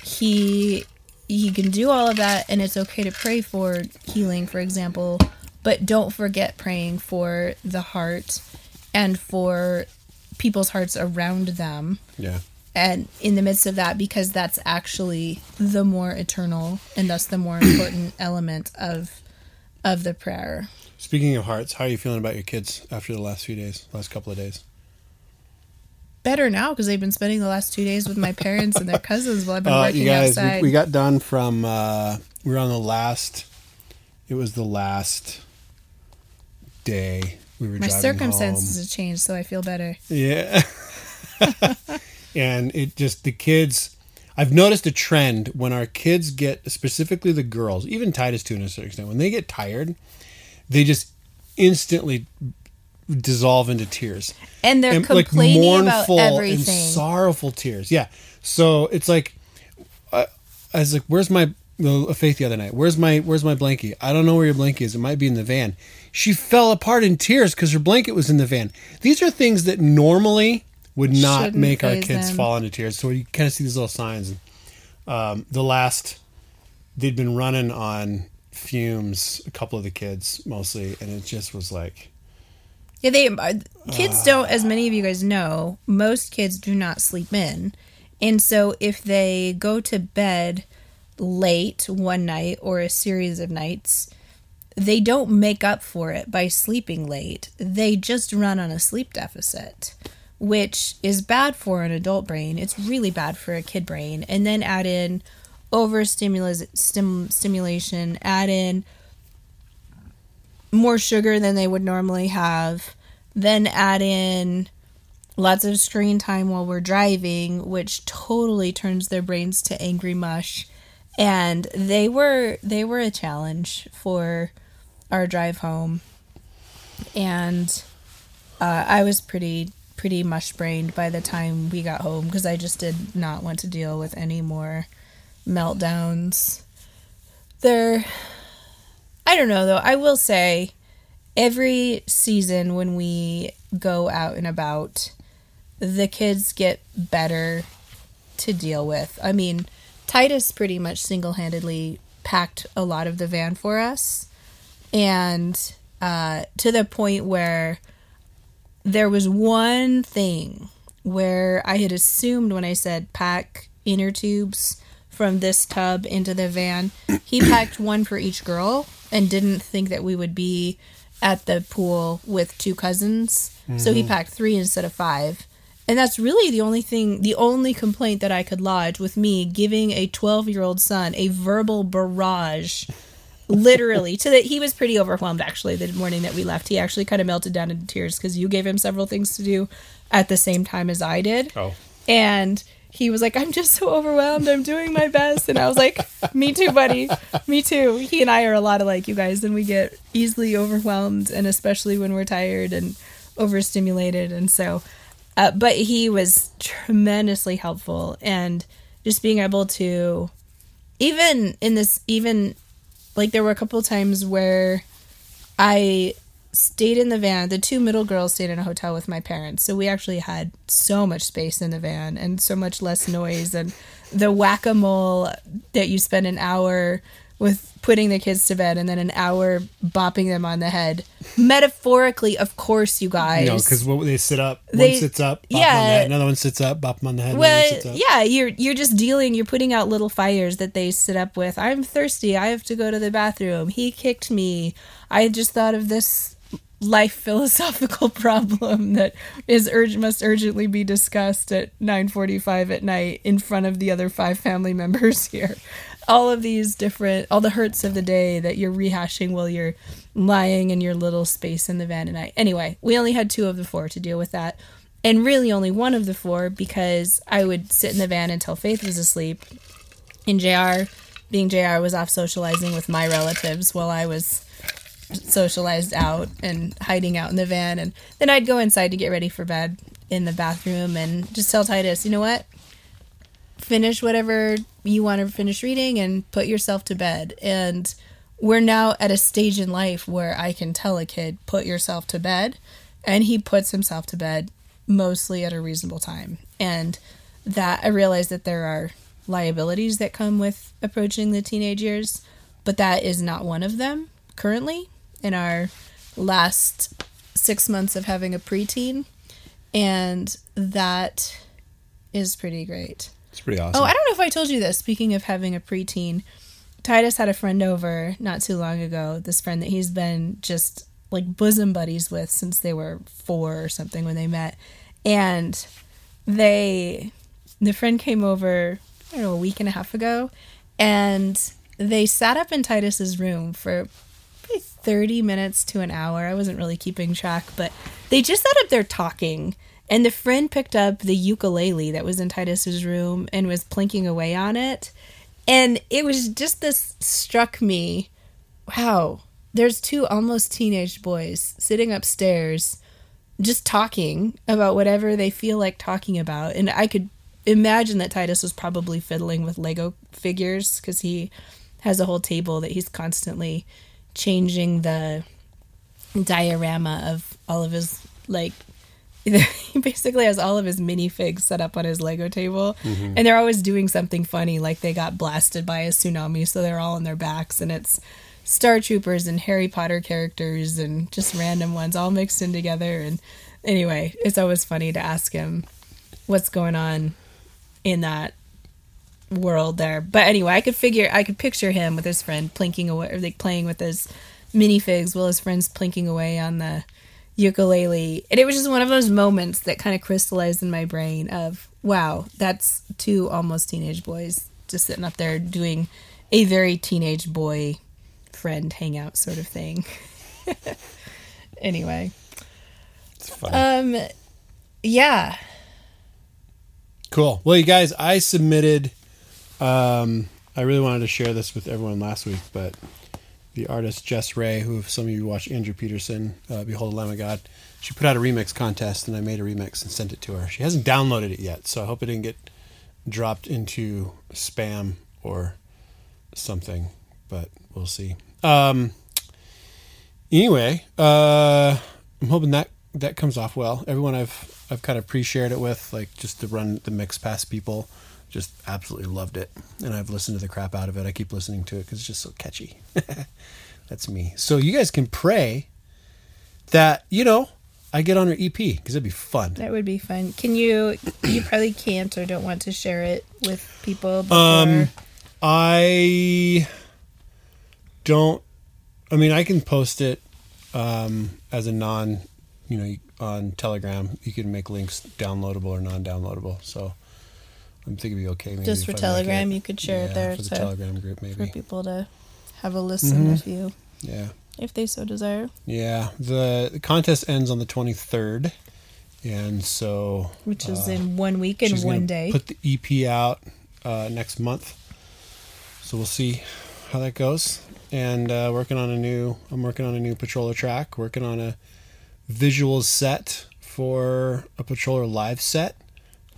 He he can do all of that, and it's okay to pray for healing, for example, but don't forget praying for the heart and for people's hearts around them. Yeah, and in the midst of that because that's actually the more eternal and thus the more important element of of the prayer. Speaking of hearts, how are you feeling about your kids after the last few days, last couple of days? Better now because they've been spending the last two days with my parents and their cousins while i've been Uh, working you guys, outside we, we got done from. Uh, we were on the last. It was the last day we were my circumstances home. have changed so i feel better Yeah. and it just the kids I've noticed a trend when our kids get specifically the girls, even Titus to a certain extent, when they get tired, they just instantly dissolve into tears. and they're And, complaining about and everything sorrowful tears. Yeah. So it's like I, I was like, "Where's my well, Faith the other night? Where's my Where's my blankie? I don't know where your blankie is. It might be in the van." She fell apart in tears because her blanket was in the van. These are things that normally would not Shouldn't make our kids them. fall into tears. So you kind of see these little signs. Um, the last they'd been running on fumes, a couple of the kids mostly, and it just was like. Yeah, they uh, kids don't, as many of you guys know, most kids do not sleep in, and so if they go to bed late one night or a series of nights, they don't make up for it by sleeping late. They just run on a sleep deficit, which is bad for an adult brain. It's really bad for a kid brain, and then add in overstimulation, stim, stimulation, add in more sugar than they would normally have. Then add in lots of screen time while we're driving, which totally turns their brains to angry mush. And they were they were a challenge for our drive home. And uh, I was pretty pretty mush brained by the time we got home because I just did not want to deal with any more meltdowns. They're I don't know though. I will say every season when we go out and about, the kids get better to deal with. I mean, Titus pretty much single handedly packed a lot of the van for us. And uh, to the point where there was one thing where I had assumed when I said pack inner tubes from this tub into the van, he packed one for each girl and didn't think that we would be at the pool with two cousins. So he mm-hmm. packed three instead of five. And that's really the only thing, the only complaint that I could lodge with me giving a 12 year old son a verbal barrage literally to that he was pretty overwhelmed actually the morning that we left he actually kind of melted down into tears because you gave him several things to do at the same time as i did Oh. and he was like i'm just so overwhelmed. I'm doing my best. And i was like me too buddy. Me too. He and i are a lot alike you guys and we get easily overwhelmed and especially when we're tired and overstimulated. And so uh, but he was tremendously helpful and just being able to even in this even like there were a couple times where I stayed in the van. The two middle girls stayed in a hotel with my parents, so we actually had so much space in the van and so much less noise. And the whack a mole that you spend an hour with putting the kids to bed and then an hour bopping them on the head. Metaphorically, of course, you guys. Know, because they sit up, They- one sits up, yeah. on the head, another one sits up, bop 'em on the head, well, sits up. yeah, you're you're just dealing. You're putting out little fires that they sit up with. I'm thirsty. I have to go to the bathroom. He kicked me. I just thought of this life philosophical problem that is urgent must urgently be discussed at 9:45 at night in front of the other five family members here. All of these different, all the hurts of the day that you're rehashing while you're lying in your little space in the van at night. Anyway, we only had two of the four to deal with that and really only one of the four because I would sit in the van until Faith was asleep. And JR, being JR, was off socializing with my relatives while I was socialized out and hiding out in the van. And then I'd go inside to get ready for bed in the bathroom and just tell Titus, you know what? Finish whatever you want to finish reading and put yourself to bed. And we're now at a stage in life where I can tell a kid, put yourself to bed. And he puts himself to bed mostly at a reasonable time. And that I realize that there are liabilities that come with approaching the teenage years, but that is not one of them currently in our last six months of having a preteen. And that is pretty great. It's pretty awesome. Oh, I don't know if I told you this. Speaking of having a preteen, Titus had a friend over not too long ago. This friend that he's been just like bosom buddies with since they were four or something when they met. And they, the friend came over, I don't know, a week and a half ago, and they sat up in Titus's room for 30 minutes to an hour. I wasn't really keeping track, but they just sat up there talking. And the friend picked up the ukulele that was in Titus's room and was plinking away on it. And it was just this struck me wow, there's two almost teenage boys sitting upstairs just talking about whatever they feel like talking about. And I could imagine that Titus was probably fiddling with Lego figures because he has a whole table that he's constantly changing the diorama of all of his like he basically has all of his minifigs set up on his Lego table, mm-hmm. and they're always doing something funny, like they got blasted by a tsunami, so they're all on their backs, and it's Star Troopers and Harry Potter characters and just random ones all mixed in together. And anyway, it's always funny to ask him what's going on in that world there. But anyway, I could figure, I could picture him with his friend plinking away, or like playing with his minifigs while his friend's plinking away on the ukulele. And it was just one of those moments that kind of crystallized in my brain of, wow, that's two almost teenage boys just sitting up there doing a very teenage boy friend hangout sort of thing. anyway, It's fun. um, yeah, Cool. Well, you guys, I submitted. Um, I really wanted to share this with everyone last week, but the artist Jess Ray, who if some of you watch Andrew Peterson, uh, Behold the Lamb of God, she put out a remix contest, and I made a remix and sent it to her. She hasn't downloaded it yet, so I hope it didn't get dropped into spam or something, but we'll see. Um, anyway, uh, I'm hoping that that comes off well. Everyone I've I've kind of pre-shared it with, like just to run the mix past people, just absolutely loved it, and I've listened to the crap out of it. I keep listening to it because it's just so catchy. That's me. So you guys can pray that you know I get on her EP because it'd be fun. that would be fun. Can you? You probably can't or don't want to share it with people. Before. Um, I don't. I mean, I can post it um, as a non, you know, on Telegram. You can make links downloadable or non-downloadable. So I'm thinking it'd be okay. Maybe Just for if I Telegram, you could share it there for the to- Telegram group, for people to have a listen Mhm. if you Yeah, if they so desire. yeah. The, the contest ends on the 23rd, and so Which is uh, in one week and she's one day. Put the EP out uh, next month, so we'll see how that goes. And uh, working on a new, I'm working on a new patroller track. Working on a visual set for a patroller live set.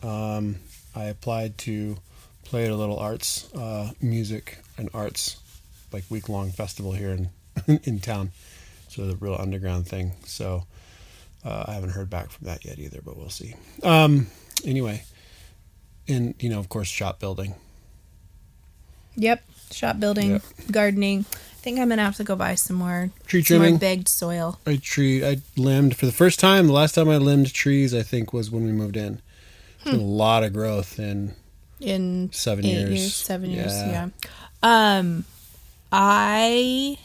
Um, I applied to play at a little arts, uh, music and arts, like week long festival here in in town. So the real underground thing. So uh, I haven't heard back from that yet either, but we'll see. Um, anyway, and you know, of course, shop building. Yep. shop building, Yep. gardening. I think I'm gonna have to go buy some more Tree some more trimming. baked soil. I tree I limbed for the first time. The last time I limbed trees, I think, was when we moved in. It's been a lot of growth in in seven eight years. years, seven years. Yeah. Yeah. Um, I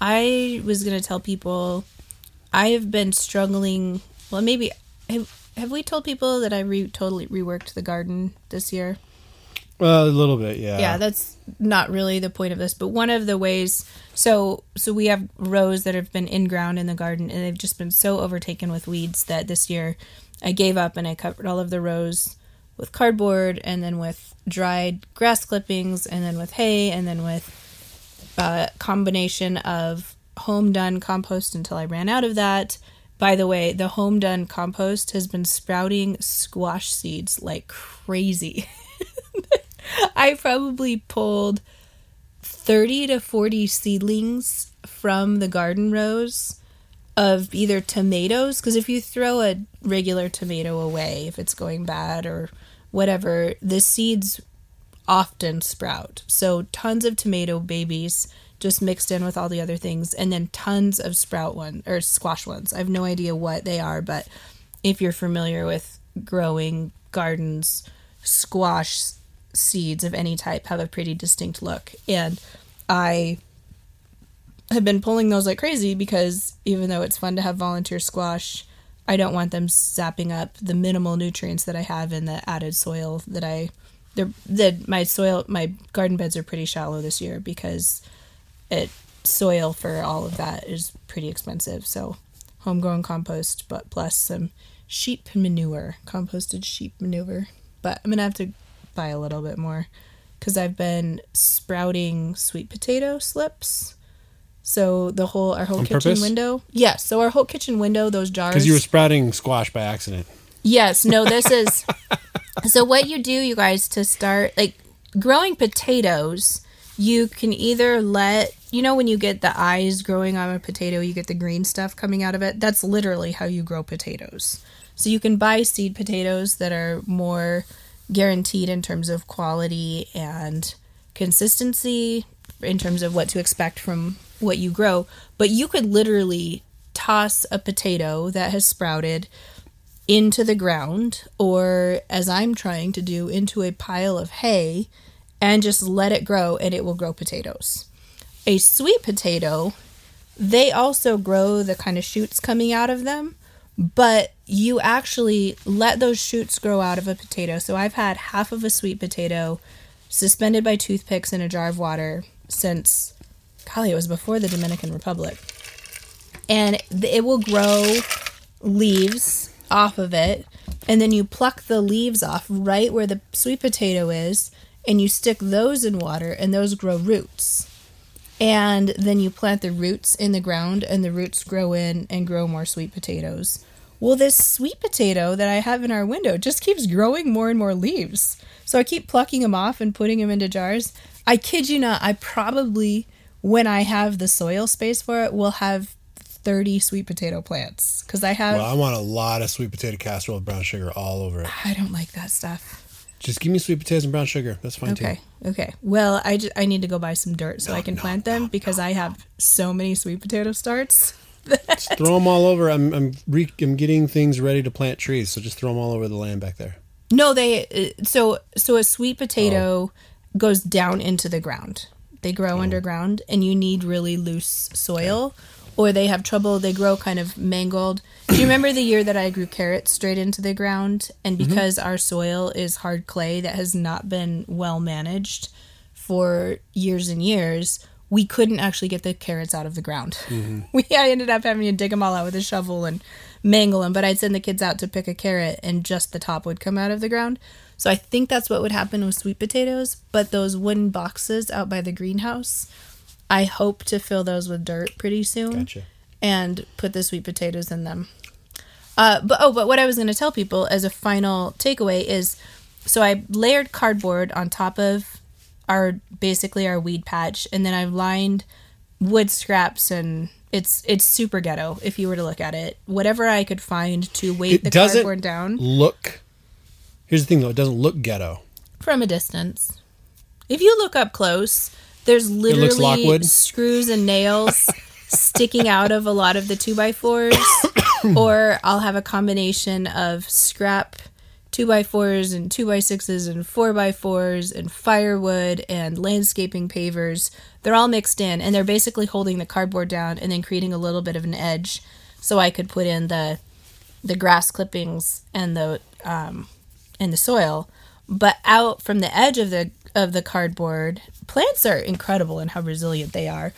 I was gonna tell people I have been struggling. Well, maybe have, have we told people that I re, totally reworked the garden this year? Well, a little bit, yeah. yeah that's not really the point of this but one of the ways so so we have rows that have been in ground in the garden and they've just been so overtaken with weeds that this year i gave up and i covered all of the rows with cardboard and then with dried grass clippings and then with hay and then with a combination of home done compost until i ran out of that. By the way the home done compost has been sprouting squash seeds like crazy. I probably pulled 30 to 40 seedlings from the garden rows of either tomatoes because if you throw a regular tomato away if it's going bad or whatever the seeds often sprout. So tons of tomato babies just mixed in with all the other things and then tons of sprout one or squash ones. I have no idea what they are but if you're familiar with growing gardens squash seeds of any type have a pretty distinct look. And i have been pulling those like crazy because even though it's fun to have volunteer squash i don't want them zapping up the minimal nutrients that i have in the added soil that i they're that my soil my garden beds are pretty shallow this year because it soil for all of that is pretty expensive. So homegrown compost but plus some sheep manure composted sheep manure. But i'm gonna have to buy a little bit more because i've been sprouting sweet potato slips so the whole our whole On kitchen purpose? window yes so our whole kitchen window those jars Because you were sprouting squash by accident. Yes, no, this is so what you do, you guys, to start like growing potatoes, you can either let you know when you get the eyes growing on a potato, you get the green stuff coming out of it. That's literally how you grow potatoes. So you can buy seed potatoes that are more guaranteed in terms of quality and consistency in terms of what to expect from what you grow, but you could literally toss a potato that has sprouted into the ground or as I'm trying to do into a pile of hay and just let it grow and it will grow potatoes. A sweet potato, they also grow the kind of shoots coming out of them, but you actually let those shoots grow out of a potato. So I've had half of a sweet potato suspended by toothpicks in a jar of water since golly, it was before the Dominican Republic. And it will grow leaves off of it, and then you pluck the leaves off right where the sweet potato is, and you stick those in water, and those grow roots. And then you plant the roots in the ground, and the roots grow in and grow more sweet potatoes. Well, this sweet potato that I have in our window just keeps growing more and more leaves. So I keep plucking them off and putting them into jars. I kid you not, I probably, when I have the soil space for it, we'll have 30 sweet potato plants. Because I have, Well, I want a lot of sweet potato casserole with brown sugar all over it. I don't like that stuff. Just give me sweet potatoes and brown sugar. That's fine Okay. too. Okay. Well, I, need to go buy some dirt so No, I can no, plant them no, because I have so many sweet potato starts. Just throw them all over. I'm I'm, re- I'm getting things ready to plant trees, so just throw them all over the land back there. No, they uh, so so a sweet potato goes down into the ground. They grow oh. underground and you need really loose soil or they have trouble they grow kind of mangled. Do you remember the year that I grew carrots straight into the ground and mm-hmm. because our soil is hard clay that has not been well managed for years and years, we couldn't actually get the carrots out of the ground. Mm-hmm. We I ended up having to dig them all out with a shovel and mangle them. But I'd send the kids out to pick a carrot, and just the top would come out of the ground. So I think that's what would happen with sweet potatoes. But those wooden boxes out by the greenhouse, I hope to fill those with dirt pretty soon Gotcha. and put the sweet potatoes in them. Uh, but oh, but what I was going to tell people as a final takeaway is, so I layered cardboard on top of our basically our weed patch, and then I've lined wood scraps and it's it's super ghetto if you were to look at it. Whatever I could find to weight It the cardboard down look. Here's the thing, though. It doesn't look ghetto. from a distance. If you look up close, there's literally screws and nails sticking out of a lot of the two by fours, or I'll have a combination of scrap two by fours and two by sixes and four by fours and firewood and landscaping pavers. They're all mixed in, and they're basically holding the cardboard down and then creating a little bit of an edge, so I could put in the the grass clippings and the um, and the soil. But out from the edge of the of the cardboard, plants are incredible in how resilient they are,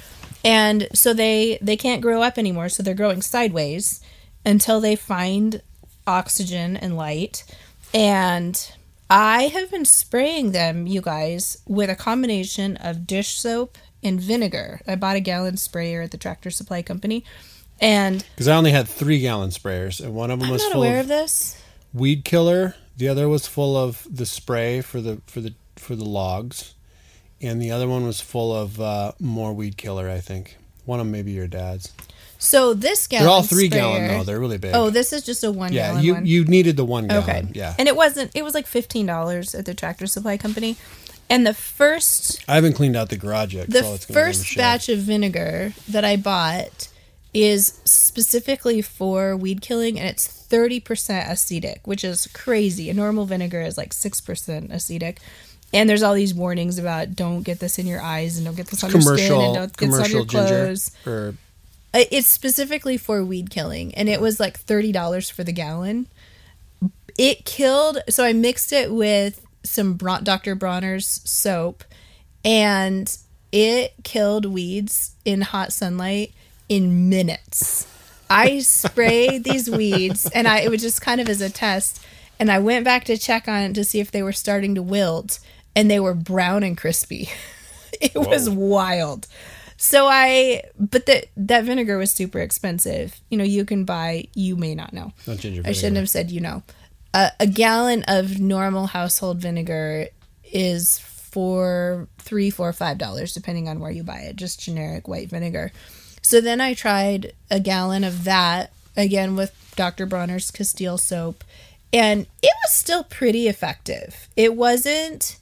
and so they they can't grow up anymore. So they're growing sideways until they find oxygen and light. And I have been spraying them, you guys, with a combination of dish soap and vinegar. I bought a gallon sprayer at the Tractor Supply Company, and Because I only had three gallon sprayers, and one of them I'm was not full aware of of this. weed killer. The other was full of the spray for the for the for the logs, and the other one was full of uh, more weed killer. I think one of them maybe your dad's. So this gallon They're all three sprayer, gallon though. They're really big. Oh, this is just a one yeah. gallon You one. you needed the one gallon. okay. Yeah. And it wasn't. It was like fifteen dollars at the Tractor Supply Company, and the first I haven't cleaned out the garage yet. the it's gonna go first batch of vinegar that I bought is specifically for weed killing, and it's thirty percent acetic, which is crazy. A normal vinegar is like six percent acetic. And there's all these warnings about don't get this in your eyes and don't get this on your skin and don't get this on your clothes. It's specifically for weed killing, and it was like thirty dollars for the gallon. It killed. So I mixed it with some Bron- Dr. Bronner's soap, and it killed weeds in hot sunlight in minutes. I sprayed these weeds, and I it was just kind of as a test. And I went back to check on it to see if they were starting to wilt, and they were brown and crispy. it was wild. So I, but that that vinegar was super expensive. You know, you can buy. You may not know. not ginger. I shouldn't have said you know. A a gallon of normal household vinegar is for three, four, five dollars, depending on where you buy it. Just generic white vinegar. So then I tried a gallon of that again with Dr. Bronner's Castile soap, and it was still pretty effective. It wasn't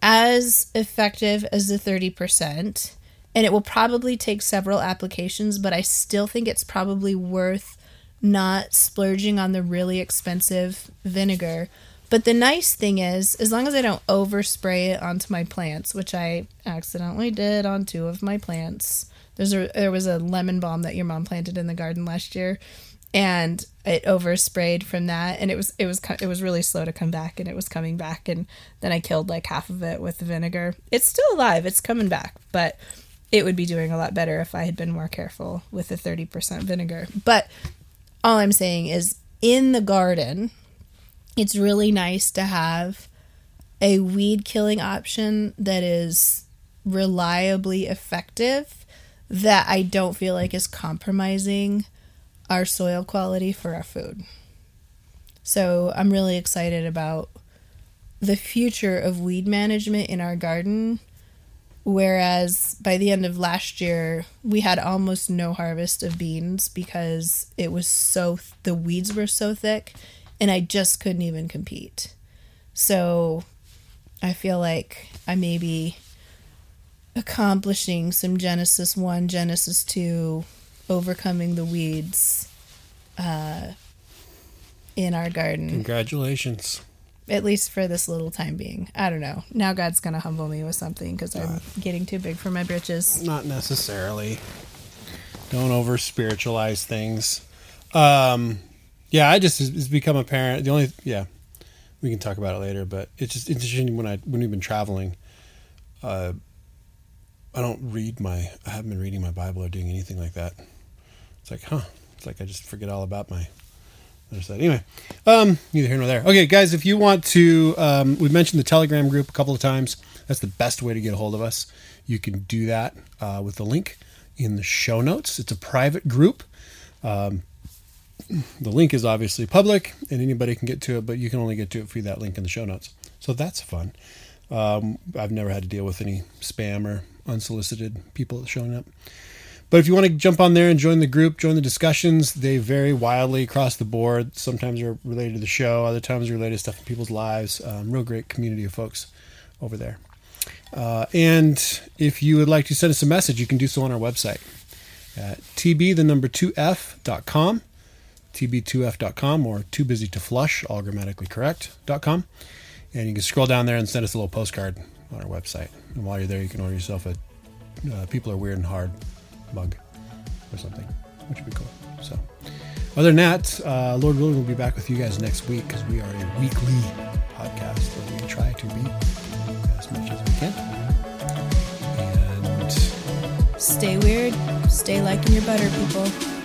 as effective as the 30%, and it will probably take several applications, but I still think it's probably worth not splurging on the really expensive vinegar. But the nice thing is, as long as I don't overspray it onto my plants, which I accidentally did on two of my plants. There's a there was a lemon balm that your mom planted in the garden last year, and it oversprayed from that, and it was it was it was really slow to come back, and it was coming back, and then I killed like half of it with the vinegar. It's still alive, it's coming back, but it would be doing a lot better if I had been more careful with the thirty percent vinegar. But all I'm saying is, in the garden, it's really nice to have a weed killing option that is reliably effective that I don't feel like is compromising our soil quality for our food. So I'm really excited about the future of weed management in our garden. Whereas by the end of last year, we had almost no harvest of beans because it was so, the weeds were so thick and I just couldn't even compete. So I feel like I may be accomplishing some Genesis 1, Genesis 2, overcoming the weeds uh, in our garden, Congratulations. at least for this little time being. I don't know. Now God's going to humble me with something because I'm getting too big for my britches. Not necessarily. Don't over spiritualize things. Um, yeah, I just it's become apparent. The only yeah, we can talk about it later. But it's just interesting when I when we've been traveling. Uh, I don't read my. I haven't been reading my Bible or doing anything like that. It's like, huh? It's like I just forget all about my other side. Anyway, um, neither here nor there. Okay, guys, if you want to, um, we mentioned the Telegram group a couple of times. That's the best way to get a hold of us. You can do that uh, with the link in the show notes. It's a private group. Um, the link is obviously public and anybody can get to it, but you can only get to it through that link in the show notes. So that's fun. Um, I've never had to deal with any spam or unsolicited people showing up. But if you want to jump on there and join the group, join the discussions, they vary wildly across the board. Sometimes they're related to the show, other times they're related to stuff in people's lives. Um, real great community of folks over there. Uh, and if you would like to send us a message, you can do so on our website at tb the number 2f.com, tb2f.com, or too busy to flush, all grammatically correct.com. And you can scroll down there and send us a little postcard on our website. And while you're there, you can order yourself a uh, People Are Weird and Hard mug or something, which would be cool. So, other than that, uh, Lord willing, we'll be back with you guys next week because we are a weekly podcast where we try to be as much as we can. And Stay weird. Stay liking your butter, people.